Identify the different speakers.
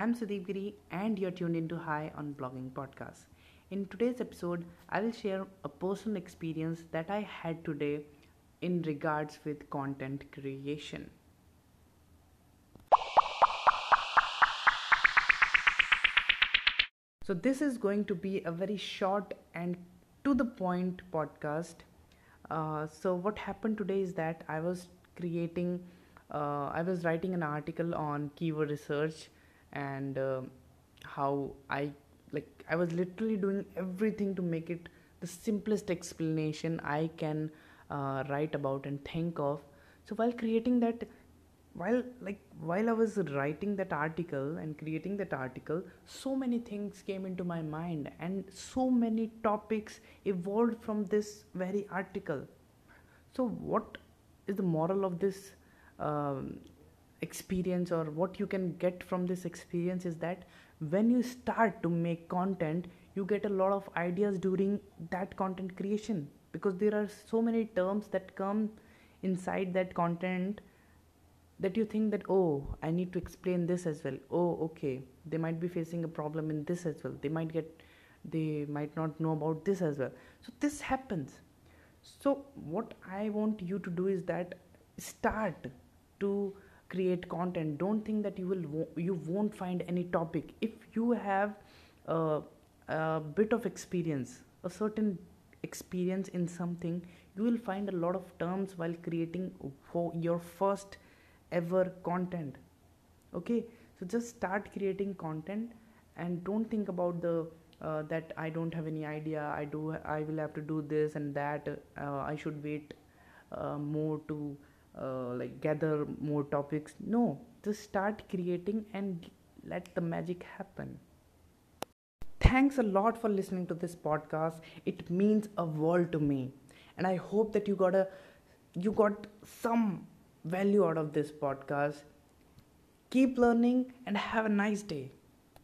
Speaker 1: I'm Sudeep Giri, and you're tuned into High on Blogging Podcast. In today's episode, I will share a personal experience that I had today in regards with content creation. So, this is going to be a very short and to the point podcast. Uh, so, what happened today is that I was creating, uh, I was writing an article on keyword research and uh, how I like, I was literally doing everything to make it the simplest explanation I can uh, write about and think of. So, while creating that while like while i was writing that article and creating that article so many things came into my mind and so many topics evolved from this very article so what is the moral of this um, experience or what you can get from this experience is that when you start to make content you get a lot of ideas during that content creation. Because there are so many terms that come inside that content that you think that oh i need to explain this as well. Oh okay they might be facing a problem in this as well. They might get they might not know about this as well. So this happens. So what i want you to do is that start to create content. Don't think that you will you won't find any topic. If you have a, a bit of experience a certain experience in something you will find a lot of terms while creating for your first ever content. Okay? So just start creating content and don't think about the uh, that i don't have any idea i do i will have to do this and that uh, i should wait uh, more to uh, like gather more topics no just start creating and let the magic happen thanks a lot for listening to this podcast it means a world to me and i hope that you got a you got some value out of this podcast. Keep learning and have a nice day.